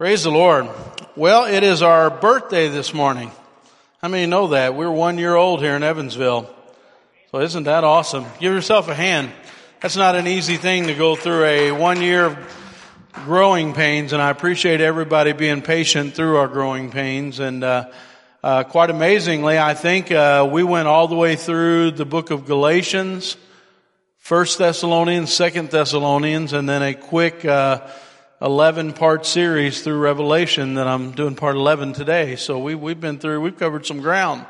Praise the Lord. Well, it is our birthday this morning. How many know that? We're one year old here in Evansville. So isn't that awesome? Give yourself a hand. That's not an easy thing to go through a one year of growing pains, and I appreciate everybody being patient through our growing pains. And uh, uh, quite amazingly, I think uh, we went all the way through the book of Galatians, First Thessalonians, Second Thessalonians, and then a quick uh, 11 part series through Revelation that I'm doing part 11 today. So we, we've been through, we've covered some ground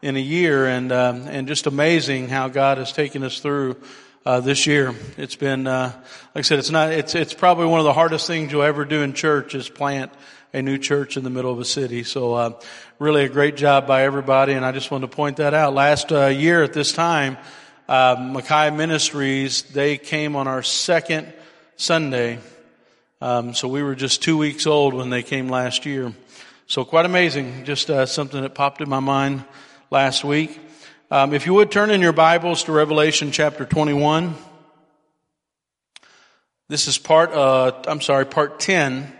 in a year and, um, and just amazing how God has taken us through uh, this year. It's been, uh, like I said, it's not, it's, it's probably one of the hardest things you'll ever do in church is plant a new church in the middle of a city. So, uh, really a great job by everybody. And I just wanted to point that out. Last uh, year at this time, uh, Mackay Ministries, they came on our second Sunday um, so we were just two weeks old when they came last year. So quite amazing. Just uh, something that popped in my mind last week. Um, if you would turn in your Bibles to Revelation chapter 21. This is part, uh, I'm sorry, part 10.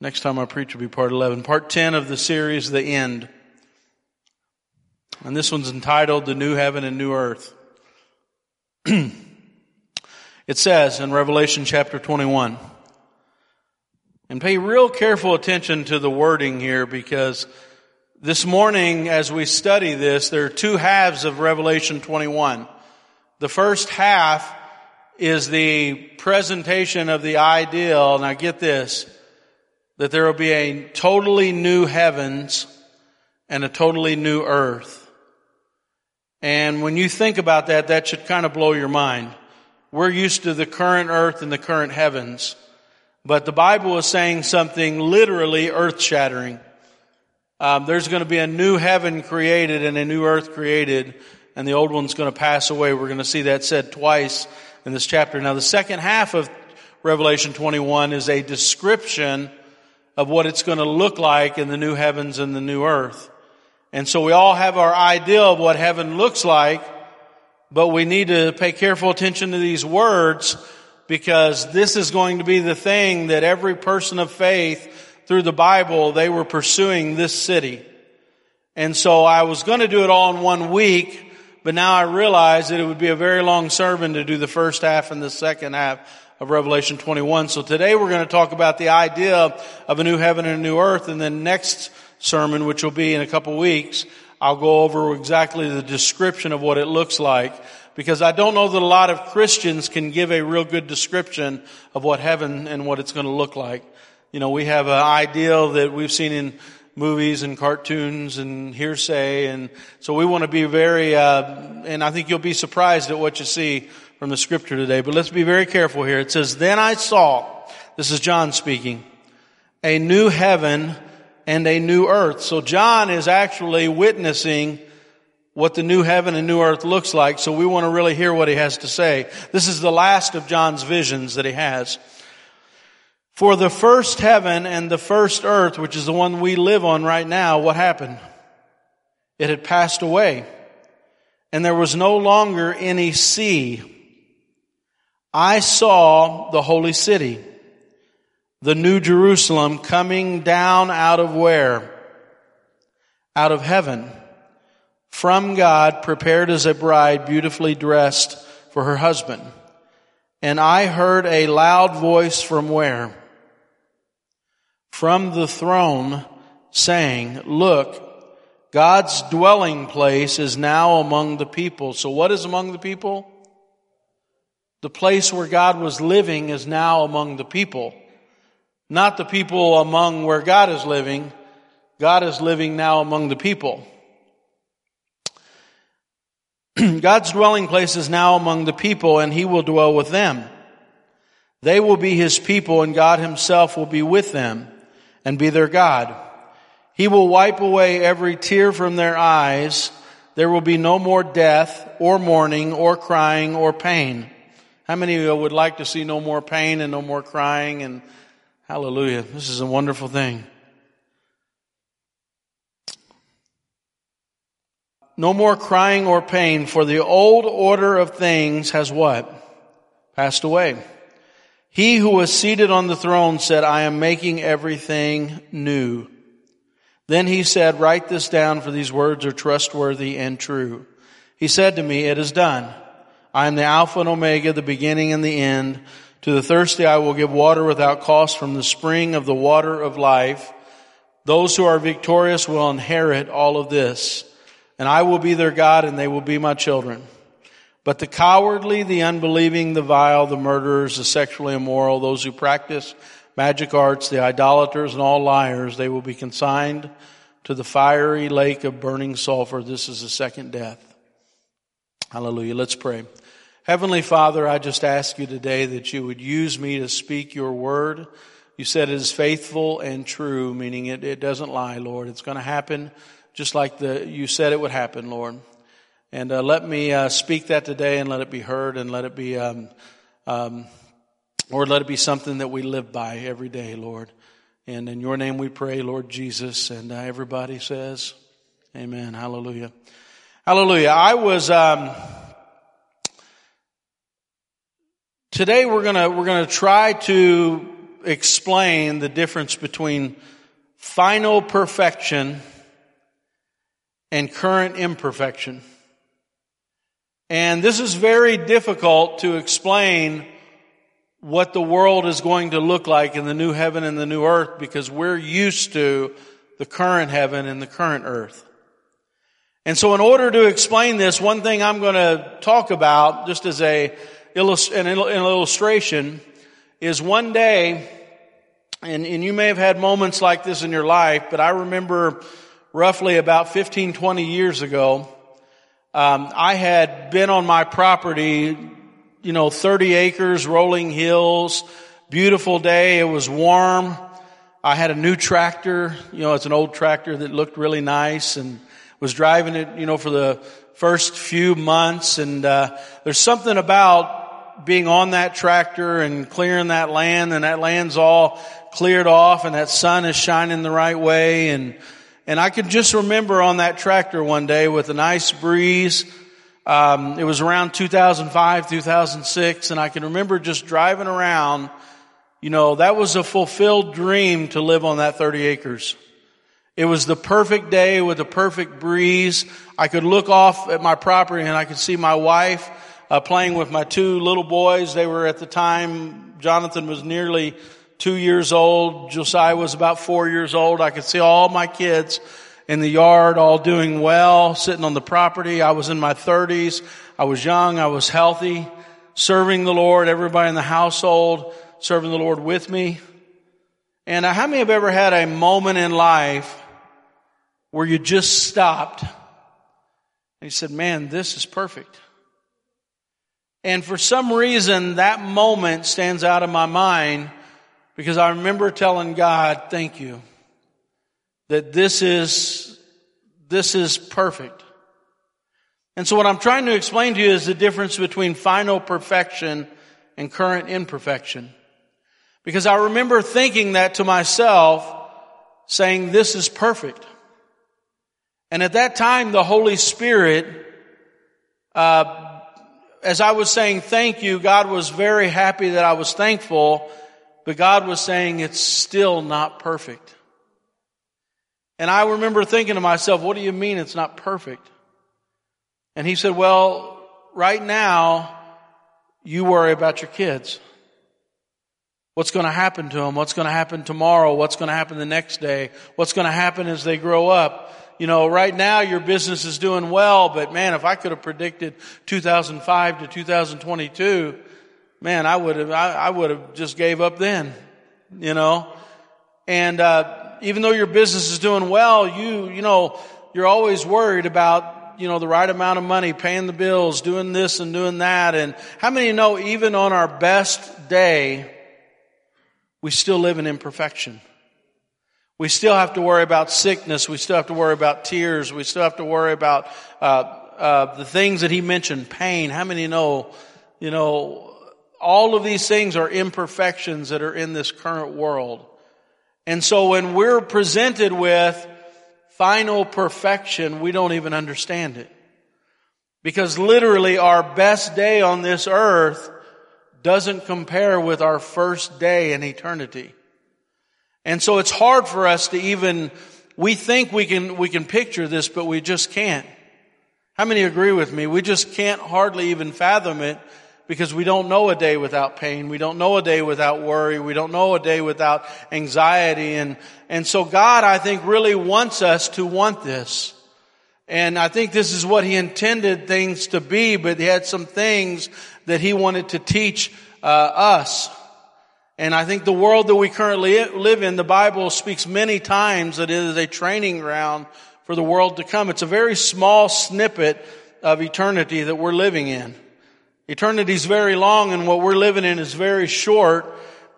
Next time I preach will be part 11. Part 10 of the series, The End. And this one's entitled The New Heaven and New Earth. it says in Revelation chapter 21, and pay real careful attention to the wording here because this morning as we study this, there are two halves of Revelation 21. The first half is the presentation of the ideal, I get this, that there will be a totally new heavens and a totally new earth. And when you think about that, that should kind of blow your mind. We're used to the current earth and the current heavens. But the Bible is saying something literally earth shattering. Um, there's going to be a new heaven created and a new earth created, and the old one's going to pass away. We're going to see that said twice in this chapter. Now, the second half of Revelation 21 is a description of what it's going to look like in the new heavens and the new earth. And so we all have our idea of what heaven looks like, but we need to pay careful attention to these words because this is going to be the thing that every person of faith through the Bible, they were pursuing this city. And so I was going to do it all in one week, but now I realize that it would be a very long sermon to do the first half and the second half of Revelation 21. So today we're going to talk about the idea of a new heaven and a new earth, and then next sermon, which will be in a couple weeks, I'll go over exactly the description of what it looks like because I don't know that a lot of Christians can give a real good description of what heaven and what it's going to look like. You know, we have an ideal that we've seen in movies and cartoons and hearsay, and so we want to be very. Uh, and I think you'll be surprised at what you see from the scripture today. But let's be very careful here. It says, "Then I saw." This is John speaking. A new heaven and a new earth. So John is actually witnessing what the new heaven and new earth looks like, so we want to really hear what he has to say. This is the last of John's visions that he has. For the first heaven and the first earth, which is the one we live on right now, what happened? It had passed away, and there was no longer any sea. I saw the holy city, the new Jerusalem coming down out of where? Out of heaven from God, prepared as a bride, beautifully dressed for her husband. And I heard a loud voice from where? From the throne saying, look, God's dwelling place is now among the people. So what is among the people? The place where God was living is now among the people. Not the people among where God is living. God is living now among the people. God's dwelling place is now among the people and he will dwell with them. They will be his people and God himself will be with them and be their God. He will wipe away every tear from their eyes. There will be no more death or mourning or crying or pain. How many of you would like to see no more pain and no more crying and hallelujah. This is a wonderful thing. No more crying or pain, for the old order of things has what? Passed away. He who was seated on the throne said, I am making everything new. Then he said, write this down for these words are trustworthy and true. He said to me, it is done. I am the Alpha and Omega, the beginning and the end. To the thirsty I will give water without cost from the spring of the water of life. Those who are victorious will inherit all of this. And I will be their God and they will be my children. But the cowardly, the unbelieving, the vile, the murderers, the sexually immoral, those who practice magic arts, the idolaters, and all liars, they will be consigned to the fiery lake of burning sulfur. This is the second death. Hallelujah. Let's pray. Heavenly Father, I just ask you today that you would use me to speak your word. You said it is faithful and true, meaning it, it doesn't lie, Lord. It's going to happen just like the, you said it would happen, Lord. And uh, let me uh, speak that today and let it be heard and let it be, um, um, Lord, let it be something that we live by every day, Lord. And in your name we pray, Lord Jesus. And uh, everybody says, Amen. Hallelujah. Hallelujah. I was, um, today we're gonna, we're gonna try to explain the difference between final perfection and current imperfection. And this is very difficult to explain what the world is going to look like in the new heaven and the new earth because we're used to the current heaven and the current earth. And so in order to explain this, one thing I'm going to talk about just as a, an illustration is one day, and, and you may have had moments like this in your life, but I remember roughly about 15, 20 years ago, um, I had been on my property, you know, 30 acres, rolling hills, beautiful day. It was warm. I had a new tractor. You know, it's an old tractor that looked really nice and was driving it, you know, for the first few months. And, uh, there's something about being on that tractor and clearing that land and that land's all cleared off and that sun is shining the right way and, and I can just remember on that tractor one day with a nice breeze. Um, it was around 2005, 2006, and I can remember just driving around. You know, that was a fulfilled dream to live on that 30 acres. It was the perfect day with a perfect breeze. I could look off at my property and I could see my wife uh, playing with my two little boys. They were at the time, Jonathan was nearly two years old. Josiah was about four years old. I could see all my kids in the yard all doing well, sitting on the property. I was in my thirties. I was young. I was healthy, serving the Lord, everybody in the household serving the Lord with me. And how many have ever had a moment in life where you just stopped and you said, man, this is perfect. And for some reason, that moment stands out in my mind because I remember telling God, thank you, that this is, this is perfect. And so what I'm trying to explain to you is the difference between final perfection and current imperfection. Because I remember thinking that to myself, saying, this is perfect. And at that time, the Holy Spirit, uh, as I was saying thank you, God was very happy that I was thankful but God was saying it's still not perfect. And I remember thinking to myself, what do you mean it's not perfect? And he said, well, right now, you worry about your kids. What's going to happen to them? What's going to happen tomorrow? What's going to happen the next day? What's going to happen as they grow up? You know, right now your business is doing well, but man, if I could have predicted 2005 to 2022, man, I would have, I, I would have just gave up then, you know. And uh, even though your business is doing well, you, you know, you're always worried about, you know, the right amount of money, paying the bills, doing this and doing that. And how many know even on our best day, we still live in imperfection? We still have to worry about sickness. We still have to worry about tears. We still have to worry about uh, uh, the things that he mentioned, pain. How many know, you know, all of these things are imperfections that are in this current world. And so when we're presented with final perfection, we don't even understand it. Because literally our best day on this earth doesn't compare with our first day in eternity. And so it's hard for us to even, we think we can, we can picture this, but we just can't. How many agree with me? We just can't hardly even fathom it because we don't know a day without pain. We don't know a day without worry. We don't know a day without anxiety. And, and so God, I think, really wants us to want this. And I think this is what He intended things to be, but He had some things that He wanted to teach uh, us. And I think the world that we currently live in, the Bible speaks many times that it is a training ground for the world to come. It's a very small snippet of eternity that we're living in. Eternity is very long and what we're living in is very short.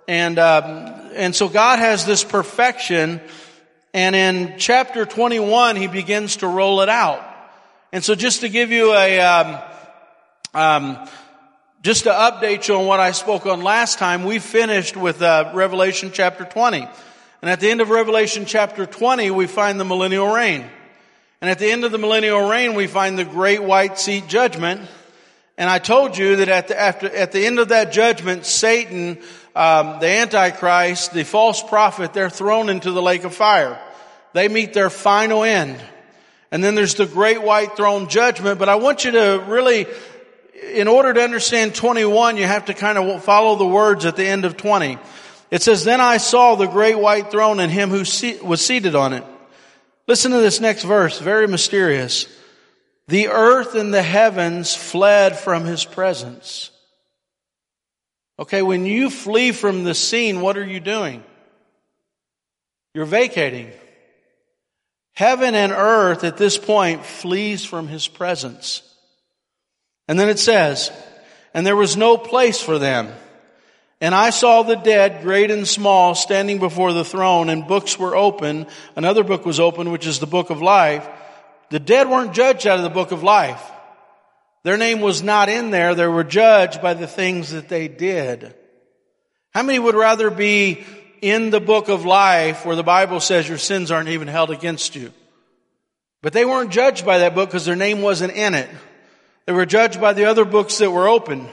And, um, and so God has this perfection and in chapter 21 he begins to roll it out. And so just to give you a, um, um, just to update you on what I spoke on last time, we finished with uh, Revelation chapter 20. And at the end of Revelation chapter 20, we find the millennial reign. And at the end of the millennial reign, we find the great white seat judgment. And I told you that at the, after, at the end of that judgment, Satan, um, the Antichrist, the false prophet, they're thrown into the lake of fire. They meet their final end. And then there's the great white throne judgment. But I want you to really in order to understand 21, you have to kind of follow the words at the end of 20. It says, Then I saw the great white throne and him who was seated on it. Listen to this next verse, very mysterious. The earth and the heavens fled from his presence. Okay, when you flee from the scene, what are you doing? You're vacating. Heaven and earth at this point flees from his presence. And then it says, and there was no place for them. And I saw the dead, great and small, standing before the throne, and books were open. Another book was open, which is the book of life. The dead weren't judged out of the book of life. Their name was not in there. They were judged by the things that they did. How many would rather be in the book of life where the Bible says your sins aren't even held against you? But they weren't judged by that book because their name wasn't in it. They were judged by the other books that were open.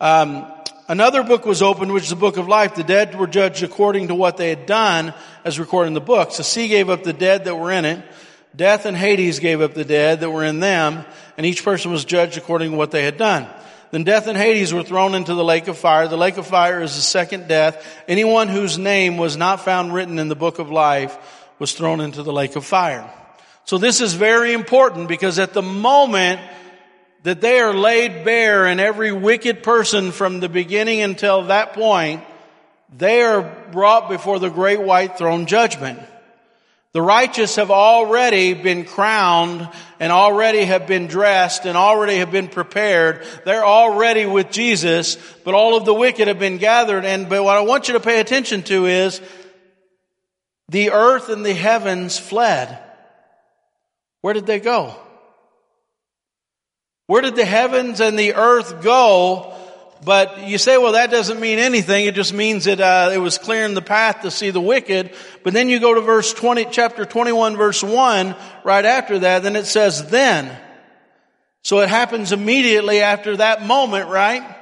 Um, another book was opened, which is the book of life. The dead were judged according to what they had done, as recorded in the books. The sea gave up the dead that were in it. Death and Hades gave up the dead that were in them, and each person was judged according to what they had done. Then death and Hades were thrown into the lake of fire. The lake of fire is the second death. Anyone whose name was not found written in the book of life was thrown into the lake of fire. So this is very important because at the moment that they are laid bare and every wicked person from the beginning until that point, they are brought before the great white throne judgment. The righteous have already been crowned and already have been dressed and already have been prepared. They're already with Jesus, but all of the wicked have been gathered. And, but what I want you to pay attention to is the earth and the heavens fled. Where did they go? Where did the heavens and the earth go? But you say, well, that doesn't mean anything. It just means that uh, it was clearing the path to see the wicked. But then you go to verse 20, chapter 21, verse 1, right after that, then it says, then. So it happens immediately after that moment, right?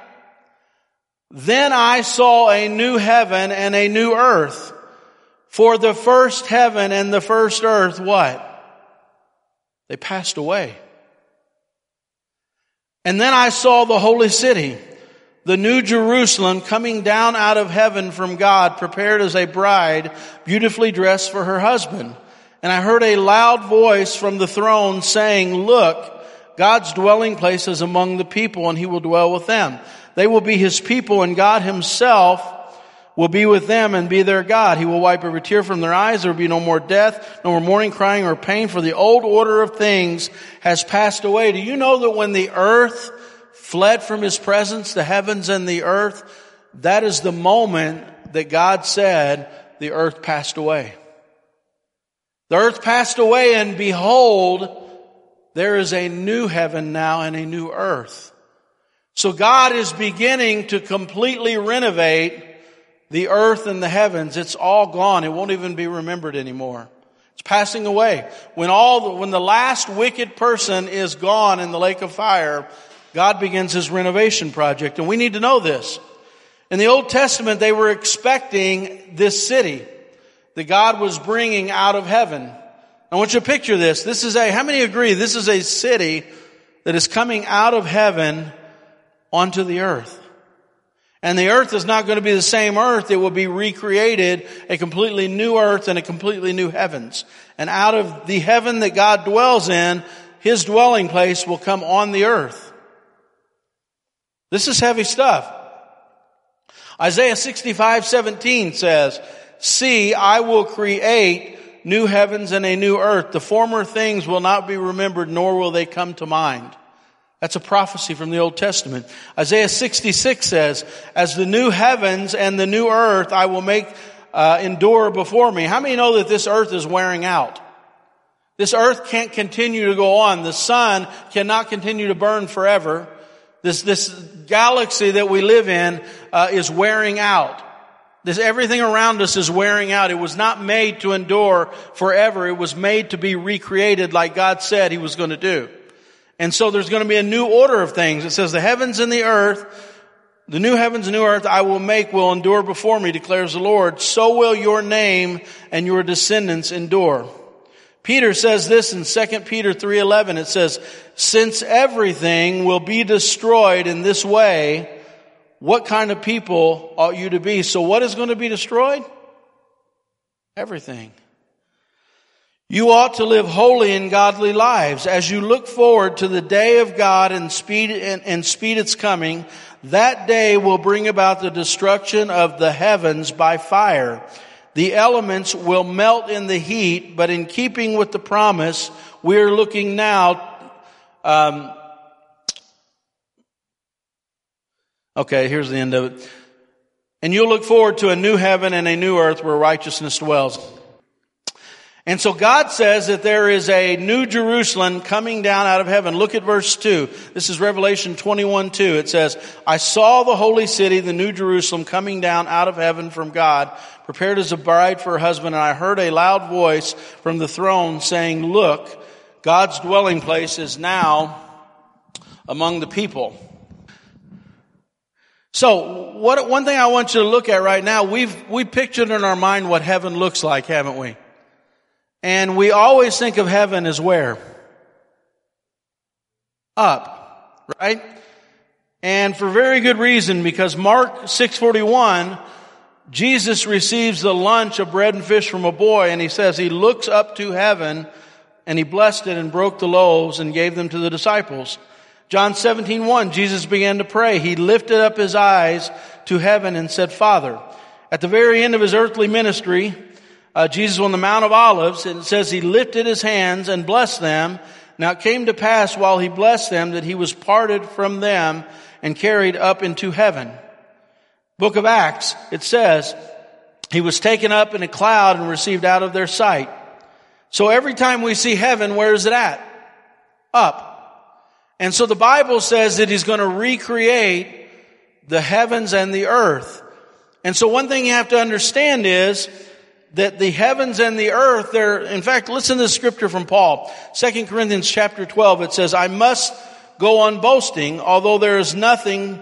Then I saw a new heaven and a new earth. For the first heaven and the first earth, what? They passed away. And then I saw the holy city, the new Jerusalem coming down out of heaven from God, prepared as a bride, beautifully dressed for her husband. And I heard a loud voice from the throne saying, look, God's dwelling place is among the people and he will dwell with them. They will be his people and God himself will be with them and be their God. He will wipe every tear from their eyes. There will be no more death, no more mourning, crying, or pain, for the old order of things has passed away. Do you know that when the earth fled from his presence, the heavens and the earth, that is the moment that God said the earth passed away. The earth passed away and behold, there is a new heaven now and a new earth. So God is beginning to completely renovate the earth and the heavens, it's all gone. It won't even be remembered anymore. It's passing away. When all, the, when the last wicked person is gone in the lake of fire, God begins his renovation project. And we need to know this. In the Old Testament, they were expecting this city that God was bringing out of heaven. I want you to picture this. This is a, how many agree this is a city that is coming out of heaven onto the earth? And the earth is not going to be the same earth. It will be recreated, a completely new earth and a completely new heavens. And out of the heaven that God dwells in, His dwelling place will come on the earth. This is heavy stuff. Isaiah 65, 17 says, See, I will create new heavens and a new earth. The former things will not be remembered, nor will they come to mind. That's a prophecy from the Old Testament. Isaiah 66 says, As the new heavens and the new earth I will make uh, endure before me. How many know that this earth is wearing out? This earth can't continue to go on. The sun cannot continue to burn forever. This, this galaxy that we live in uh, is wearing out. This, everything around us is wearing out. It was not made to endure forever. It was made to be recreated like God said He was going to do. And so there's going to be a new order of things. It says the heavens and the earth, the new heavens and new earth I will make will endure before me, declares the Lord. So will your name and your descendants endure. Peter says this in 2 Peter 3:11 it says since everything will be destroyed in this way what kind of people ought you to be? So what is going to be destroyed? Everything. You ought to live holy and godly lives. As you look forward to the day of God and speed and, and speed its coming that day will bring about the destruction of the heavens by fire the elements will melt in the heat, but in keeping with the promise, we're looking now, um, okay, here's the end of it. And you'll look forward to a new heaven and a new earth where righteousness dwells. And so God says that there is a new Jerusalem coming down out of heaven. Look at verse 2. This is Revelation 21 2. It says, I saw the holy city, the new Jerusalem, coming down out of heaven from God, prepared as a bride for her husband, and I heard a loud voice from the throne saying, Look, God's dwelling place is now among the people. So, what, one thing I want you to look at right now, we've, we pictured in our mind what heaven looks like, haven't we? And we always think of heaven as where? Up, right? And for very good reason, because Mark 641, Jesus receives the lunch of bread and fish from a boy, and he says he looks up to heaven, and he blessed it and broke the loaves and gave them to the disciples. John 17, 1, Jesus began to pray. He lifted up his eyes to heaven and said, Father, at the very end of his earthly ministry, uh, Jesus on the Mount of Olives, and it says he lifted his hands and blessed them. Now it came to pass while he blessed them that he was parted from them and carried up into heaven. Book of Acts, it says, he was taken up in a cloud and received out of their sight. So every time we see heaven, where is it at? Up. And so the Bible says that he's going to recreate the heavens and the earth. And so one thing you have to understand is that the heavens and the earth, they're, in fact, listen to the scripture from Paul. 2 Corinthians chapter 12, it says, I must go on boasting, although there is nothing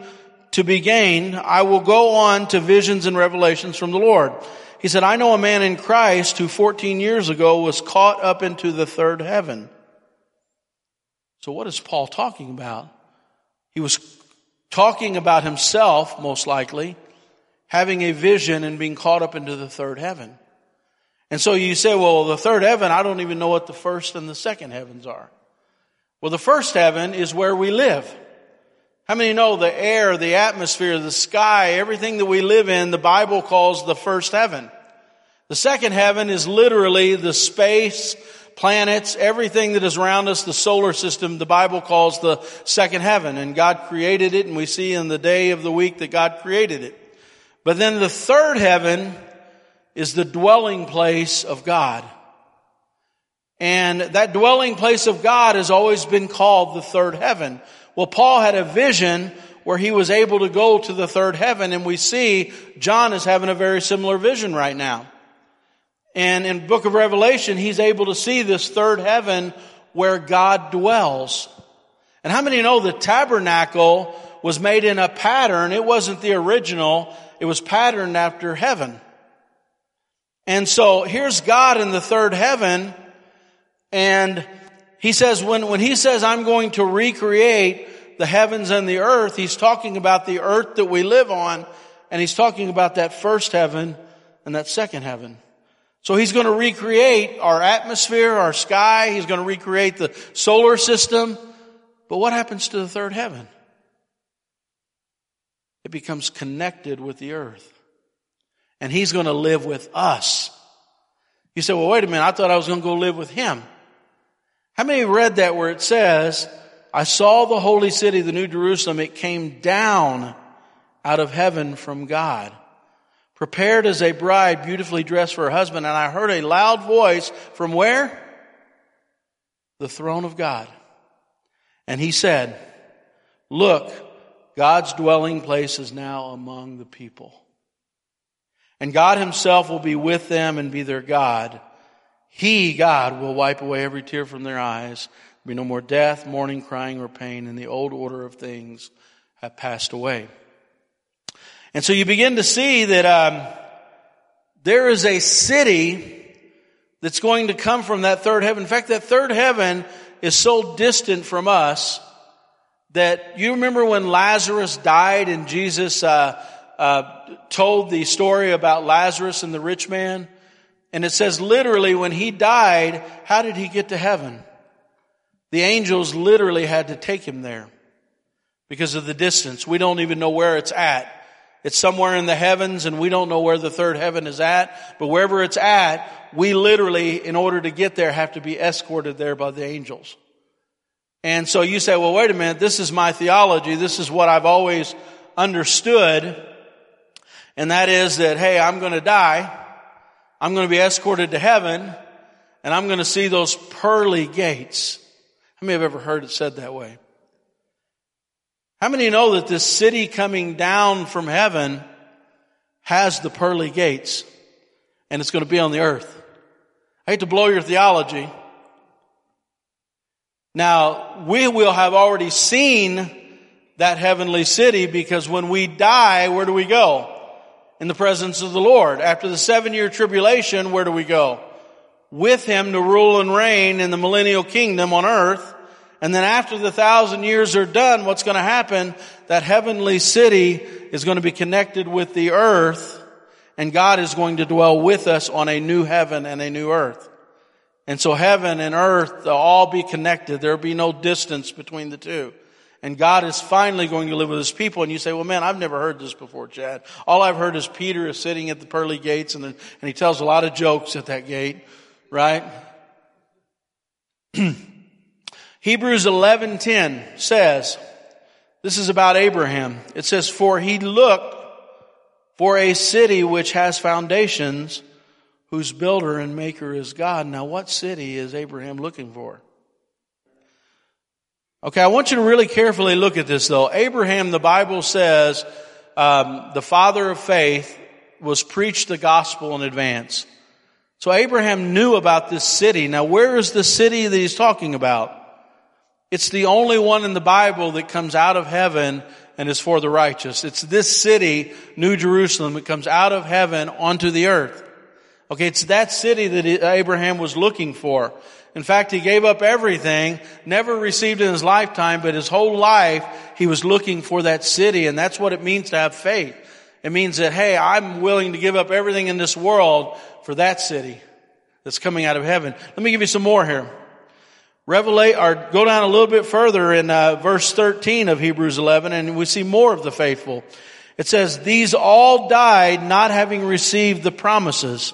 to be gained, I will go on to visions and revelations from the Lord. He said, I know a man in Christ who 14 years ago was caught up into the third heaven. So what is Paul talking about? He was talking about himself, most likely, having a vision and being caught up into the third heaven. And so you say, well, the third heaven, I don't even know what the first and the second heavens are. Well, the first heaven is where we live. How many know the air, the atmosphere, the sky, everything that we live in, the Bible calls the first heaven. The second heaven is literally the space, planets, everything that is around us, the solar system, the Bible calls the second heaven. And God created it, and we see in the day of the week that God created it. But then the third heaven is the dwelling place of God. And that dwelling place of God has always been called the third heaven. Well, Paul had a vision where he was able to go to the third heaven and we see John is having a very similar vision right now. And in book of Revelation, he's able to see this third heaven where God dwells. And how many know the tabernacle was made in a pattern? It wasn't the original. It was patterned after heaven. And so here's God in the third heaven and he says when, when he says I'm going to recreate the heavens and the earth, he's talking about the earth that we live on and he's talking about that first heaven and that second heaven. So he's going to recreate our atmosphere, our sky. He's going to recreate the solar system. But what happens to the third heaven? It becomes connected with the earth. And he's going to live with us. You say, well, wait a minute. I thought I was going to go live with him. How many read that where it says, I saw the holy city, the new Jerusalem. It came down out of heaven from God, prepared as a bride beautifully dressed for her husband. And I heard a loud voice from where? The throne of God. And he said, look, God's dwelling place is now among the people. And God himself will be with them and be their God. He, God, will wipe away every tear from their eyes. There'll be no more death, mourning, crying, or pain, and the old order of things have passed away. And so you begin to see that um, there is a city that's going to come from that third heaven. In fact, that third heaven is so distant from us that you remember when Lazarus died and Jesus uh, uh, told the story about Lazarus and the rich man? And it says literally when he died, how did he get to heaven? The angels literally had to take him there because of the distance. We don't even know where it's at. It's somewhere in the heavens and we don't know where the third heaven is at, but wherever it's at, we literally, in order to get there, have to be escorted there by the angels. And so you say, well, wait a minute, this is my theology. This is what I've always understood. And that is that, hey, I'm going to die. I'm going to be escorted to heaven and I'm going to see those pearly gates. How many have ever heard it said that way? How many know that this city coming down from heaven has the pearly gates and it's going to be on the earth? I hate to blow your theology. Now, we will have already seen that heavenly city because when we die, where do we go? In the presence of the Lord. After the seven year tribulation, where do we go? With Him to rule and reign in the millennial kingdom on earth. And then after the thousand years are done, what's going to happen? That heavenly city is going to be connected with the earth and God is going to dwell with us on a new heaven and a new earth. And so heaven and earth, they'll all be connected. There'll be no distance between the two. And God is finally going to live with his people. And you say, well man, I've never heard this before, Chad. All I've heard is Peter is sitting at the pearly gates and, and he tells a lot of jokes at that gate, right? Hebrews 11:10 says, this is about Abraham. It says, for he looked for a city which has foundations, whose builder and maker is God. Now what city is Abraham looking for? Okay, I want you to really carefully look at this though. Abraham, the Bible says, um, the father of faith was preached the gospel in advance. So Abraham knew about this city. Now where is the city that he's talking about? It's the only one in the Bible that comes out of heaven and is for the righteous. It's this city, New Jerusalem, that comes out of heaven onto the earth. Okay, it's that city that Abraham was looking for. In fact, he gave up everything, never received in his lifetime, but his whole life he was looking for that city, and that's what it means to have faith. It means that, hey, I'm willing to give up everything in this world for that city that's coming out of heaven. Let me give you some more here. Revelate, or go down a little bit further in uh, verse 13 of Hebrews 11, and we see more of the faithful. It says, these all died not having received the promises,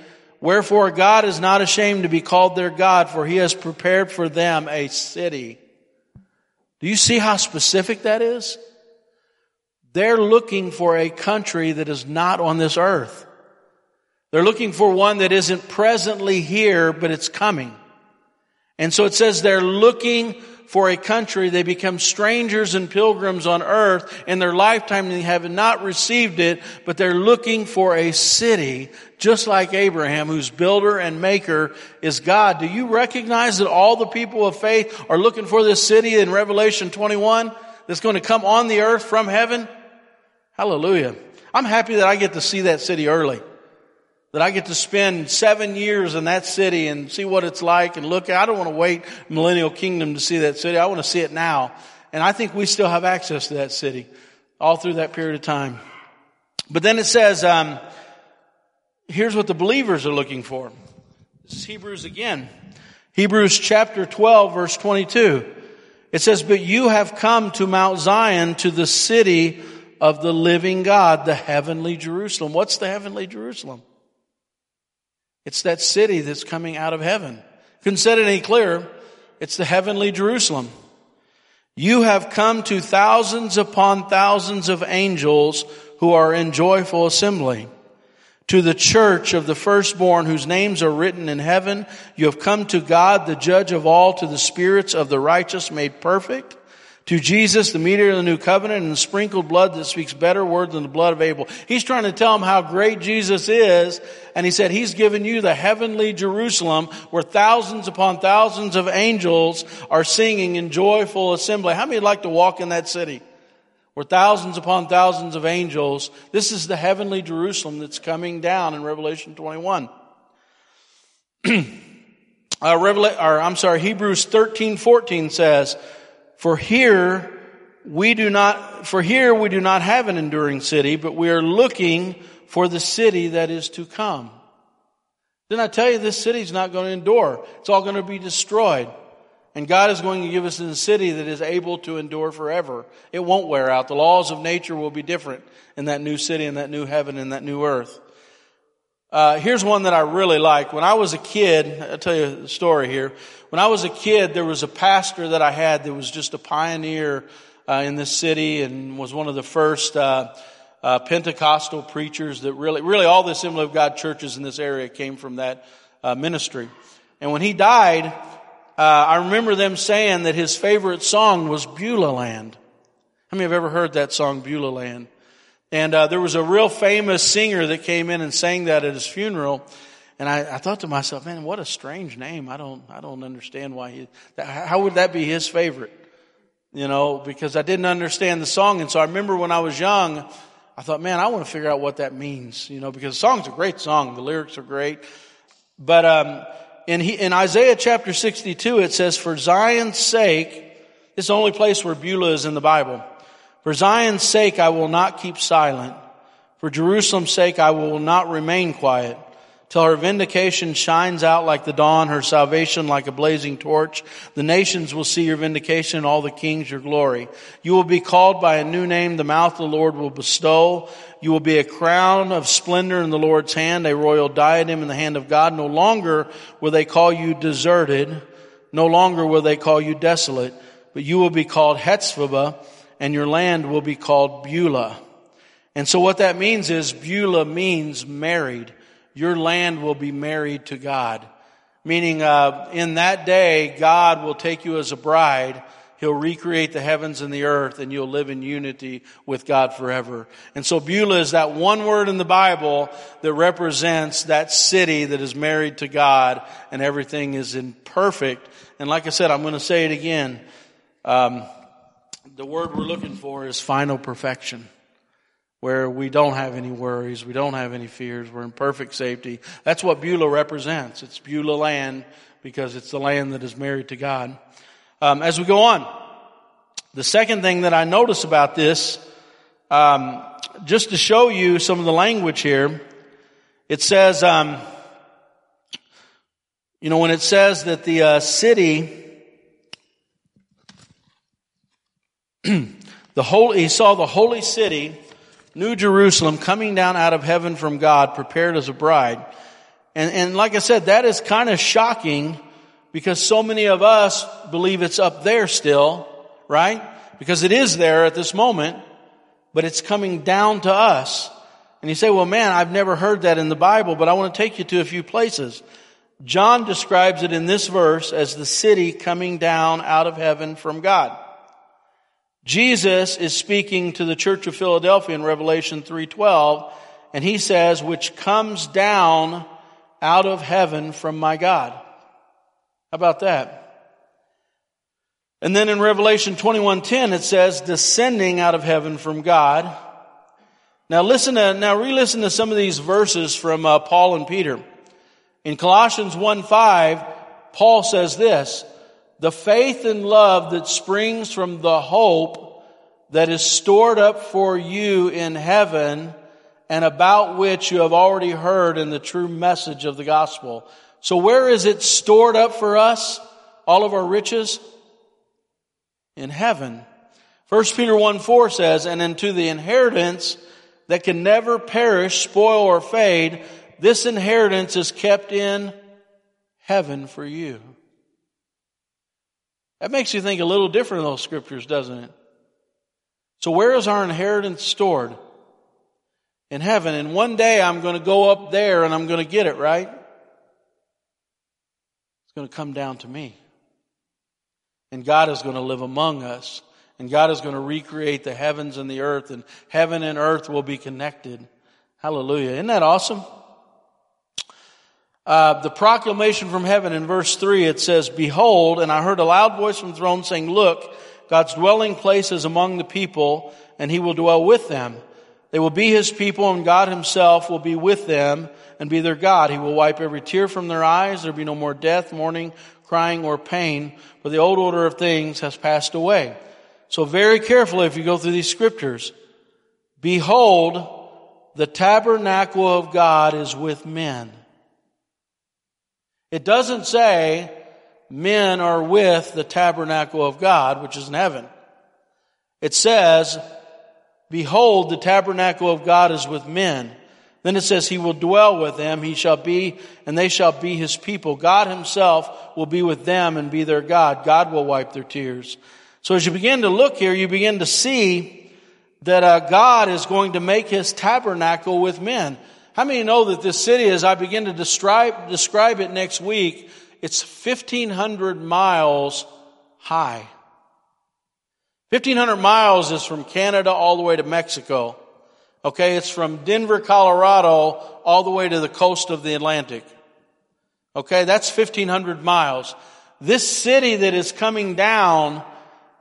wherefore God is not ashamed to be called their God, for he has prepared for them a city. Do you see how specific that is? they're looking for a country that is not on this earth. They're looking for one that isn't presently here, but it's coming. And so it says they're looking for a country. They become strangers and pilgrims on earth in their lifetime. They have not received it, but they're looking for a city just like Abraham, whose builder and maker is God. Do you recognize that all the people of faith are looking for this city in Revelation 21 that's going to come on the earth from heaven? Hallelujah. I'm happy that I get to see that city early. That I get to spend seven years in that city and see what it's like and look. I don't want to wait millennial kingdom to see that city. I want to see it now. And I think we still have access to that city all through that period of time. But then it says, um, here's what the believers are looking for. This is Hebrews again. Hebrews chapter 12 verse 22. It says, but you have come to Mount Zion to the city of the living God, the heavenly Jerusalem. What's the heavenly Jerusalem? It's that city that's coming out of heaven. Couldn't said it any clearer. It's the heavenly Jerusalem. You have come to thousands upon thousands of angels who are in joyful assembly. To the church of the firstborn whose names are written in heaven, you have come to God, the judge of all, to the spirits of the righteous made perfect to Jesus, the mediator of the new covenant, and the sprinkled blood that speaks better words than the blood of Abel. He's trying to tell them how great Jesus is, and he said, He's given you the heavenly Jerusalem where thousands upon thousands of angels are singing in joyful assembly. How many like to walk in that city? Where thousands upon thousands of angels, this is the heavenly Jerusalem that's coming down in Revelation 21. uh, Revela- or, I'm sorry, Hebrews 13, 14 says, for here we do not, for here we do not have an enduring city, but we are looking for the city that is to come. Didn't I tell you this city is not going to endure? It's all going to be destroyed. And God is going to give us a city that is able to endure forever. It won't wear out. The laws of nature will be different in that new city, in that new heaven, in that new earth. Uh, here's one that I really like. When I was a kid, I'll tell you a story here. When I was a kid, there was a pastor that I had that was just a pioneer uh, in this city and was one of the first uh, uh, Pentecostal preachers that really, really all the Assembly of God churches in this area came from that uh, ministry. And when he died, uh, I remember them saying that his favorite song was Beulah Land. How many have ever heard that song, Beulah Land? And uh, there was a real famous singer that came in and sang that at his funeral. And I, I, thought to myself, man, what a strange name. I don't, I don't understand why he, how would that be his favorite? You know, because I didn't understand the song. And so I remember when I was young, I thought, man, I want to figure out what that means, you know, because the song's a great song. The lyrics are great. But, um, in, he, in Isaiah chapter 62, it says, for Zion's sake, this is the only place where Beulah is in the Bible. For Zion's sake, I will not keep silent. For Jerusalem's sake, I will not remain quiet till her vindication shines out like the dawn, her salvation like a blazing torch. The nations will see your vindication all the kings your glory. You will be called by a new name the mouth of the Lord will bestow. You will be a crown of splendor in the Lord's hand, a royal diadem in the hand of God. No longer will they call you deserted. No longer will they call you desolate, but you will be called Hephzibah and your land will be called Beulah. And so what that means is Beulah means married. Your land will be married to God. Meaning, uh, in that day, God will take you as a bride. He'll recreate the heavens and the earth and you'll live in unity with God forever. And so Beulah is that one word in the Bible that represents that city that is married to God and everything is in perfect. And like I said, I'm going to say it again. Um, the word we're looking for is final perfection, where we don't have any worries, we don't have any fears, we're in perfect safety. That's what Beulah represents. It's Beulah land because it's the land that is married to God. Um, as we go on, the second thing that I notice about this, um, just to show you some of the language here, it says, um, you know, when it says that the uh, city the holy, he saw the holy city, New Jerusalem, coming down out of heaven from God, prepared as a bride. And, and like I said, that is kind of shocking because so many of us believe it's up there still, right? Because it is there at this moment. but it's coming down to us. And you say, well man, I've never heard that in the Bible, but I want to take you to a few places. John describes it in this verse as the city coming down out of heaven from God. Jesus is speaking to the church of Philadelphia in Revelation 3:12 and he says which comes down out of heaven from my God. How about that? And then in Revelation 21:10 it says descending out of heaven from God. Now listen to now re-listen to some of these verses from uh, Paul and Peter. In Colossians 1:5 Paul says this, the faith and love that springs from the hope that is stored up for you in heaven and about which you have already heard in the true message of the gospel. So where is it stored up for us? All of our riches? in heaven. 1 Peter 1 4 says, and into the inheritance that can never perish, spoil, or fade, this inheritance is kept in heaven for you. That makes you think a little different in those scriptures, doesn't it? So where is our inheritance stored? In heaven. And one day I'm going to go up there and I'm going to get it, right? It's going to come down to me. And God is going to live among us. And God is going to recreate the heavens and the earth and heaven and earth will be connected. Hallelujah. Isn't that awesome? Uh, the proclamation from heaven in verse 3, it says, Behold, and I heard a loud voice from the throne saying, Look, God's dwelling place is among the people, and he will dwell with them. They will be his people, and God himself will be with them and be their God. He will wipe every tear from their eyes. There will be no more death, mourning, crying, or pain, for the old order of things has passed away. So very carefully if you go through these scriptures. Behold, the tabernacle of God is with men. It doesn't say men are with the tabernacle of God, which is in heaven. It says, behold, the tabernacle of God is with men. Then it says, He will dwell with them, He shall be, and they shall be His people. God Himself will be with them and be their God. God will wipe their tears. So as you begin to look here, you begin to see that uh, God is going to make His tabernacle with men. How many know that this city, as I begin to describe, describe it next week, it's 1,500 miles high. 1,500 miles is from Canada all the way to Mexico. Okay, it's from Denver, Colorado, all the way to the coast of the Atlantic. Okay, that's 1500 miles. This city that is coming down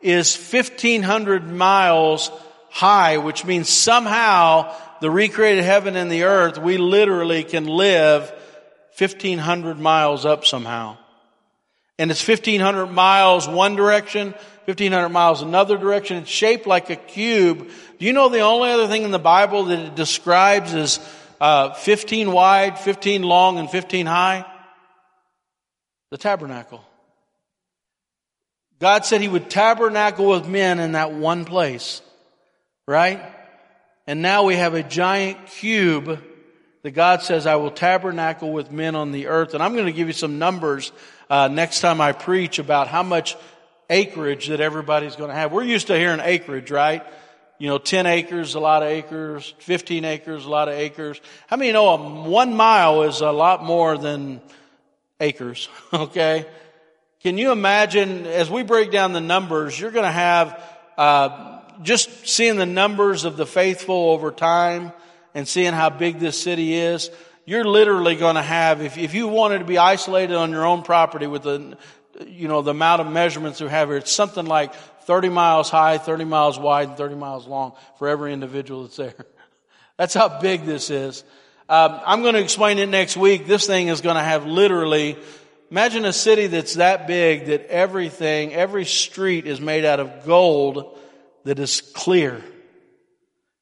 is 1500 miles high, which means somehow the recreated heaven and the earth, we literally can live 1500 miles up somehow. And it's 1500 miles one direction, 1500 miles another direction. It's shaped like a cube. Do you know the only other thing in the Bible that it describes is uh, 15 wide, 15 long, and 15 high? The tabernacle. God said he would tabernacle with men in that one place. Right? And now we have a giant cube that God says, I will tabernacle with men on the earth. And I'm going to give you some numbers uh, next time I preach about how much acreage that everybody's going to have. We're used to hearing acreage, right? You know, 10 acres, a lot of acres, 15 acres, a lot of acres. How many know a one mile is a lot more than acres? Okay. Can you imagine as we break down the numbers, you're going to have, uh, just seeing the numbers of the faithful over time and seeing how big this city is, you're literally going to have, if, if you wanted to be isolated on your own property with the, you know, the amount of measurements we have here, it's something like 30 miles high, 30 miles wide, and 30 miles long for every individual that's there. That's how big this is. Um, I'm going to explain it next week. This thing is going to have literally, imagine a city that's that big that everything, every street is made out of gold that is clear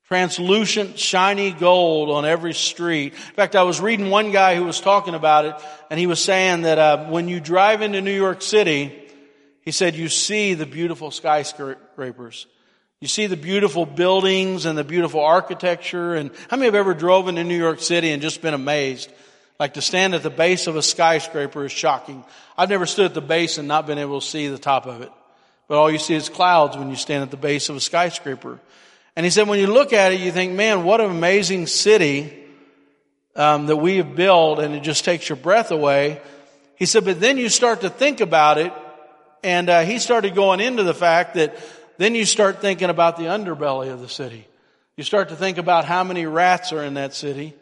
translucent, shiny gold on every street. In fact, I was reading one guy who was talking about it, and he was saying that uh, when you drive into New York City, he said you see the beautiful skyscrapers. You see the beautiful buildings and the beautiful architecture. And how many have ever drove into New York City and just been amazed? Like to stand at the base of a skyscraper is shocking. I've never stood at the base and not been able to see the top of it. But all you see is clouds when you stand at the base of a skyscraper. And he said, when you look at it, you think, man, what an amazing city um, that we have built, and it just takes your breath away. He said, but then you start to think about it, and uh, he started going into the fact that then you start thinking about the underbelly of the city. You start to think about how many rats are in that city,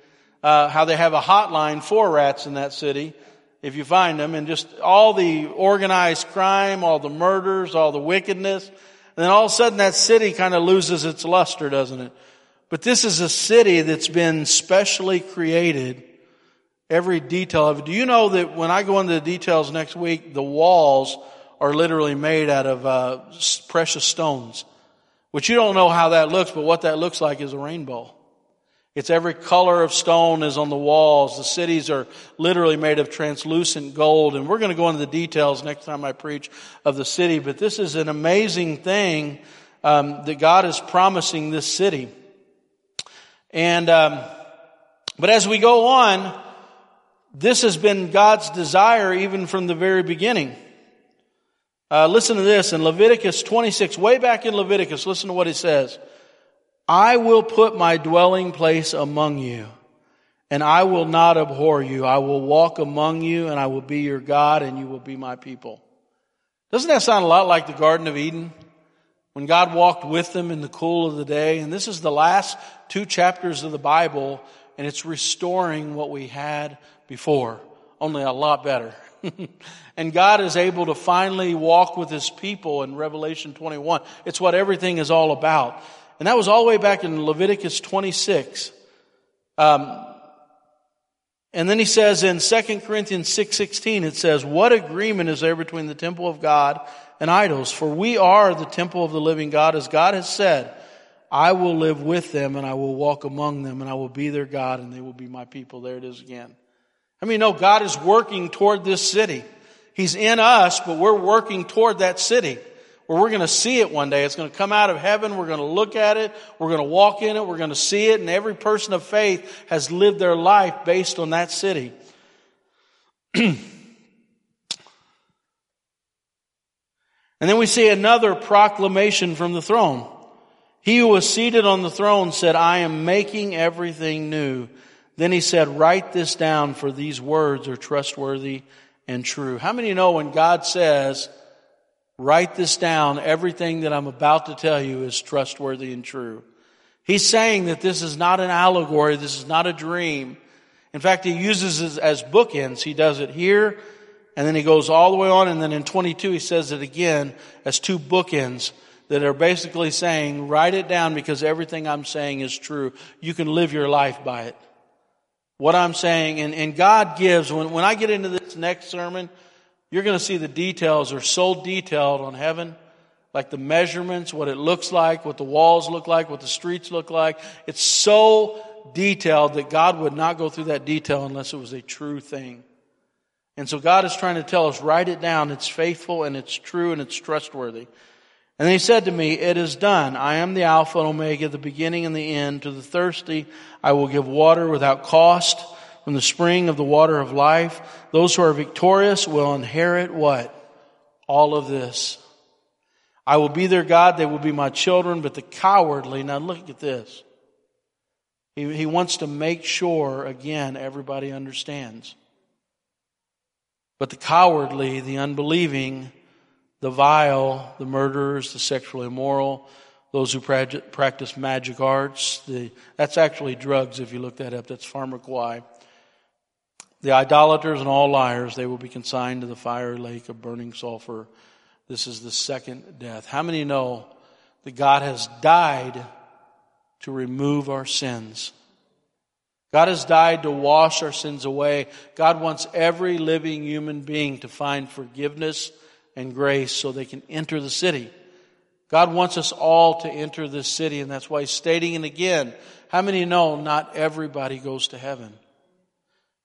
uh, how they have a hotline for rats in that city, if you find them, and just all the organized crime, all the murders, all the wickedness. And then all of a sudden that city kind of loses its luster, doesn't it? But this is a city that's been specially created. Every detail of it. Do you know that when I go into the details next week, the walls are literally made out of uh, precious stones? Which you don't know how that looks, but what that looks like is a rainbow. It's every color of stone is on the walls. The cities are literally made of translucent gold. And we're going to go into the details next time I preach of the city. But this is an amazing thing um, that God is promising this city. And um, but as we go on, this has been God's desire even from the very beginning. Uh, listen to this in Leviticus 26, way back in Leviticus, listen to what he says. I will put my dwelling place among you, and I will not abhor you. I will walk among you, and I will be your God, and you will be my people. Doesn't that sound a lot like the Garden of Eden? When God walked with them in the cool of the day, and this is the last two chapters of the Bible, and it's restoring what we had before, only a lot better. and God is able to finally walk with his people in Revelation 21. It's what everything is all about. And that was all the way back in Leviticus 26. Um, and then he says in 2 Corinthians 6:16 it says, "What agreement is there between the temple of God and idols? For we are the temple of the living God, as God has said, I will live with them and I will walk among them and I will be their God and they will be my people." There it is again. I mean, no, God is working toward this city. He's in us, but we're working toward that city where we're going to see it one day. It's going to come out of heaven. We're going to look at it. We're going to walk in it. We're going to see it. And every person of faith has lived their life based on that city. and then we see another proclamation from the throne. He who was seated on the throne said, I am making everything new. Then he said, write this down for these words are trustworthy and true. How many know when God says, write this down, everything that I'm about to tell you is trustworthy and true? He's saying that this is not an allegory, this is not a dream. In fact, he uses it as bookends. He does it here, and then he goes all the way on, and then in 22 he says it again as two bookends that are basically saying, write it down because everything I'm saying is true. You can live your life by it what I'm saying. And, and God gives, when, when I get into this next sermon, you're going to see the details are so detailed on heaven, like the measurements, what it looks like, what the walls look like, what the streets look like. It's so detailed that God would not go through that detail unless it was a true thing. And so God is trying to tell us, write it down. It's faithful and it's true and it's trustworthy. And he said to me, It is done. I am the Alpha and Omega, the beginning and the end. To the thirsty, I will give water without cost from the spring of the water of life. Those who are victorious will inherit what? All of this. I will be their God. They will be my children. But the cowardly, now look at this. He, he wants to make sure, again, everybody understands. But the cowardly, the unbelieving, the vile, the murderers, the sexually immoral, those who practice magic arts. The, that's actually drugs if you look that up. That's pharmacopoeia. The idolaters and all liars, they will be consigned to the fiery lake of burning sulfur. This is the second death. How many know that God has died to remove our sins? God has died to wash our sins away. God wants every living human being to find forgiveness and grace so they can enter the city. God wants us all to enter this city, and that's why he's stating it again. How many know not everybody goes to heaven?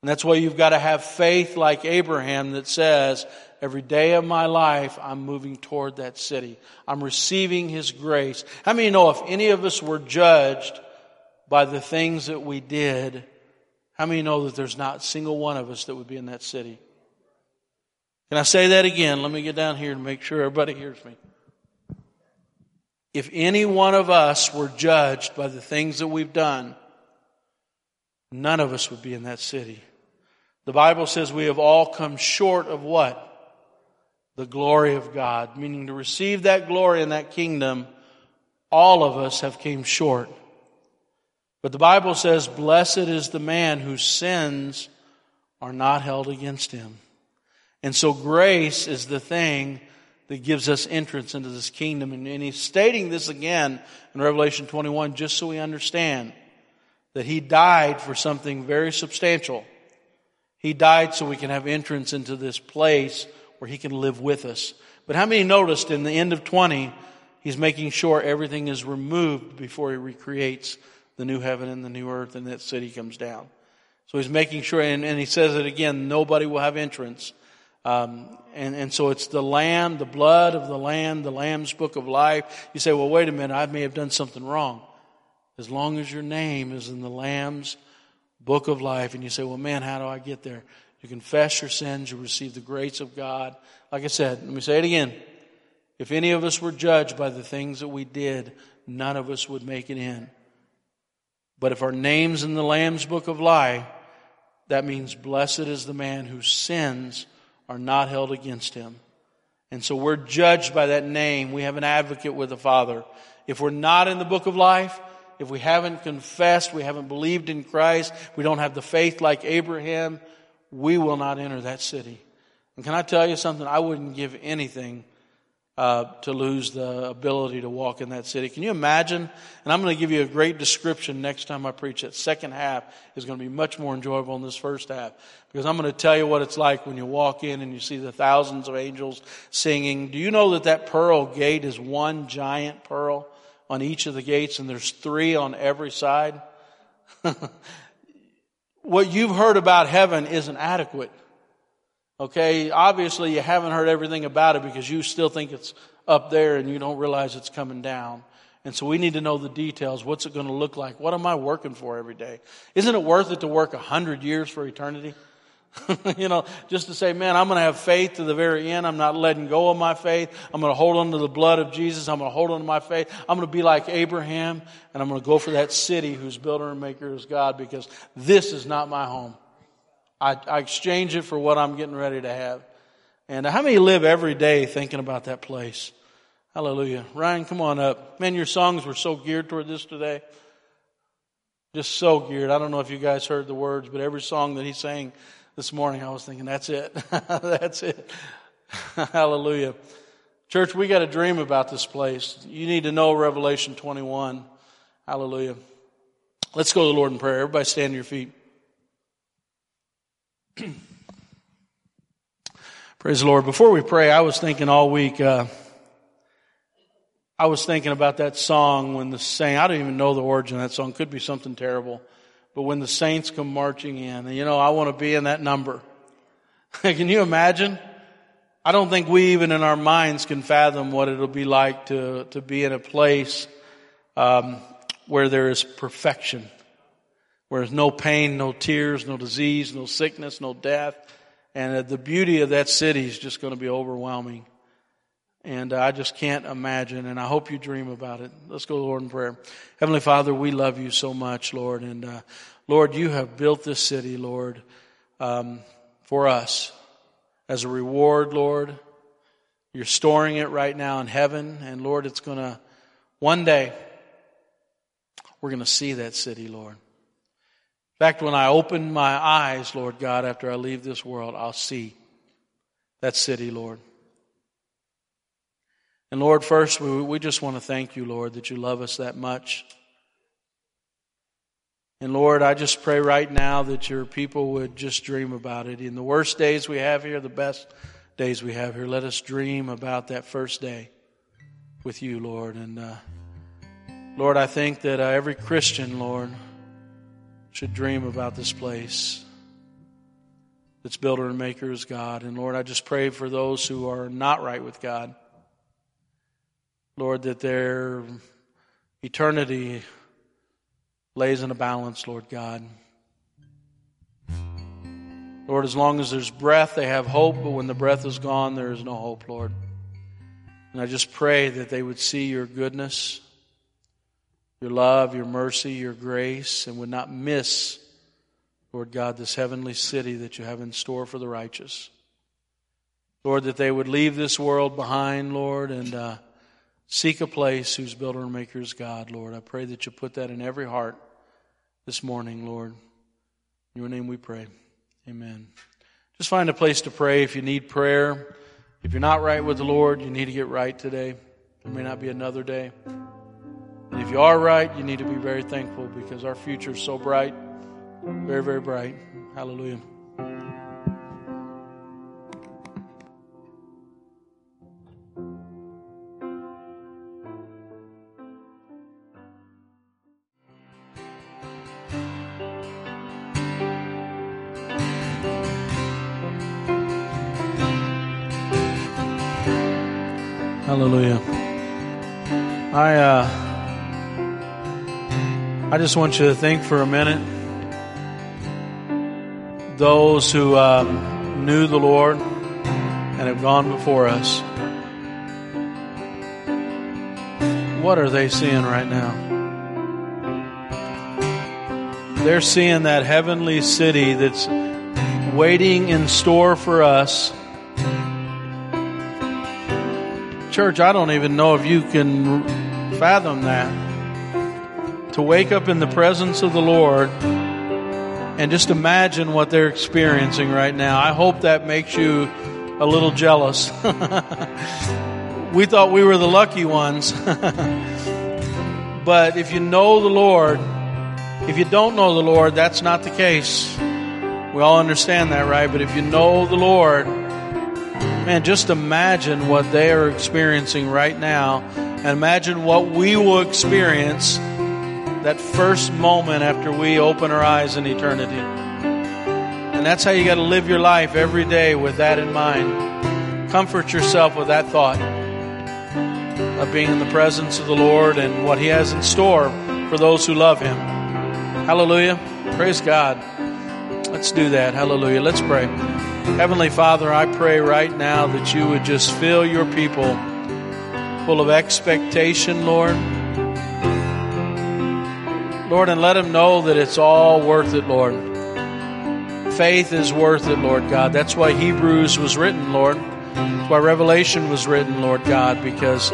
And that's why you've got to have faith like Abraham that says, every day of my life, I'm moving toward that city. I'm receiving his grace. How many know if any of us were judged by the things that we did, how many know that there's not a single one of us that would be in that city? Can I say that again? Let me get down here and make sure everybody hears me. If any one of us were judged by the things that we've done, none of us would be in that city. The Bible says we have all come short of what? The glory of God, meaning to receive that glory and that kingdom, all of us have came short. But the Bible says, blessed is the man whose sins are not held against him. And so grace is the thing that gives us entrance into this kingdom. And, and he's stating this again in Revelation 21 just so we understand that he died for something very substantial. He died so we can have entrance into this place where he can live with us. But how many noticed in the end of 20, he's making sure everything is removed before he recreates the new heaven and the new earth and that city comes down. So he's making sure, and, and he says it again, nobody will have entrance. Um, and, and so it's the lamb, the blood of the lamb, the lamb's book of life. You say, well, wait a minute, I may have done something wrong. As long as your name is in the lamb's book of life. And you say, well, man, how do I get there? You confess your sins, you receive the grace of God. Like I said, let me say it again. If any of us were judged by the things that we did, none of us would make it in. But if our name's in the Lamb's book of life, that means blessed is the man whose sins are not held against him. And so we're judged by that name. We have an advocate with the Father. If we're not in the book of life, if we haven't confessed, we haven't believed in Christ, we don't have the faith like Abraham, we will not enter that city. And can I tell you something? I wouldn't give anything uh, to lose the ability to walk in that city. Can you imagine? And I'm going to give you a great description next time I preach. That second half is going to be much more enjoyable than this first half because I'm going to tell you what it's like when you walk in and you see the thousands of angels singing. Do you know that that pearl gate is one giant pearl? On each of the gates, and there's three on every side. what you've heard about heaven isn't adequate. Okay, obviously you haven't heard everything about it because you still think it's up there and you don't realize it's coming down. And so we need to know the details. What's it going to look like? What am I working for every day? Isn't it worth it to work a hundred years for eternity? you know, just to say, man, I'm going to have faith to the very end. I'm not letting go of my faith. I'm going to hold on to the blood of Jesus. I'm going to hold on to my faith. I'm going to be like Abraham, and I'm going to go for that city whose builder and maker is God because this is not my home. I, I exchange it for what I'm getting ready to have. And how many live every day thinking about that place? Hallelujah. Ryan, come on up. Man, your songs were so geared toward this today. Just so geared. I don't know if you guys heard the words, but every song that he sang this morning, I was thinking, that's it. that's it. Hallelujah. Church, we got a dream about this place. You need to know Revelation 21. Hallelujah. Let's go to the Lord in prayer. Everybody stand on your feet. Praise the Lord. Before we pray, I was thinking all week, uh, I was thinking about that song when the saint, I don't even know the origin of that song, could be something terrible but when the saints come marching in, and you know, I want to be in that number. can you imagine? I don't think we even in our minds can fathom what it'll be like to, to be in a place um, where there is perfection, where there's no pain, no tears, no disease, no sickness, no death. And the beauty of that city is just going to be overwhelming. And I just can't imagine, and I hope you dream about it. Let's go, Lord, in prayer. Heavenly Father, we love you so much, Lord. And uh, Lord, you have built this city, Lord, um, for us as a reward, Lord. You're storing it right now in heaven, and Lord, it's going to, one day, we're going to see that city, Lord. In fact, when I open my eyes, Lord God, after I leave this world, I'll see that city, Lord. And Lord, first, we, we just want to thank you, Lord, that you love us that much. And Lord, I just pray right now that your people would just dream about it. In the worst days we have here, the best days we have here, let us dream about that first day with you, Lord. And uh, Lord, I think that uh, every Christian, Lord, should dream about this place that's builder and maker is God. And Lord, I just pray for those who are not right with God. Lord, that their eternity lays in a balance, Lord God. Lord, as long as there's breath, they have hope, but when the breath is gone, there is no hope, Lord. And I just pray that they would see your goodness, your love, your mercy, your grace, and would not miss, Lord God, this heavenly city that you have in store for the righteous. Lord, that they would leave this world behind, Lord, and uh, seek a place whose builder and maker is God, Lord. I pray that you put that in every heart this morning, Lord. In your name we pray. Amen. Just find a place to pray if you need prayer. If you're not right with the Lord, you need to get right today. There may not be another day. And if you are right, you need to be very thankful because our future is so bright. Very, very bright. Hallelujah. Hallelujah. I uh, I just want you to think for a minute those who um, knew the Lord and have gone before us. What are they seeing right now? They're seeing that heavenly city that's waiting in store for us Church, I don't even know if you can fathom that. To wake up in the presence of the Lord and just imagine what they're experiencing right now. I hope that makes you a little jealous. we thought we were the lucky ones. but if you know the Lord, if you don't know the Lord, that's not the case. We all understand that, right? But if you know the Lord, Man, just imagine what they are experiencing right now and imagine what we will experience that first moment after we open our eyes in eternity. And that's how you got to live your life every day with that in mind. Comfort yourself with that thought of being in the presence of the Lord and what He has in store for those who love Him. Hallelujah. Praise God. Let's do that. Hallelujah. Let's pray. Heavenly Father, I pray right now that you would just fill your people full of expectation, Lord. Lord, and let them know that it's all worth it, Lord. Faith is worth it, Lord God. That's why Hebrews was written, Lord. That's why Revelation was written, Lord God, because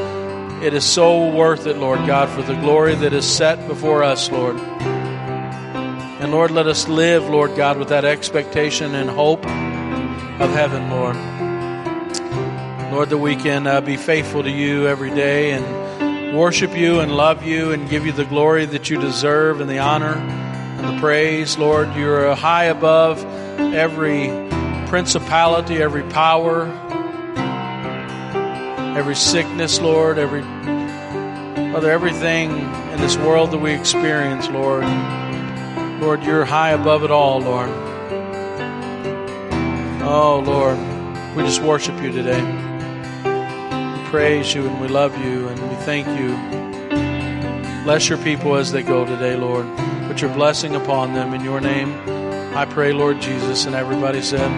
it is so worth it, Lord God, for the glory that is set before us, Lord. And Lord, let us live, Lord God, with that expectation and hope of heaven, Lord. Lord, that we can uh, be faithful to you every day and worship you and love you and give you the glory that you deserve and the honor and the praise. Lord, you're high above every principality, every power, every sickness, Lord, every Father, everything in this world that we experience, Lord. Lord, you're high above it all, Lord. Oh, Lord, we just worship you today. We praise you and we love you and we thank you. Bless your people as they go today, Lord. Put your blessing upon them in your name. I pray, Lord Jesus. And everybody said,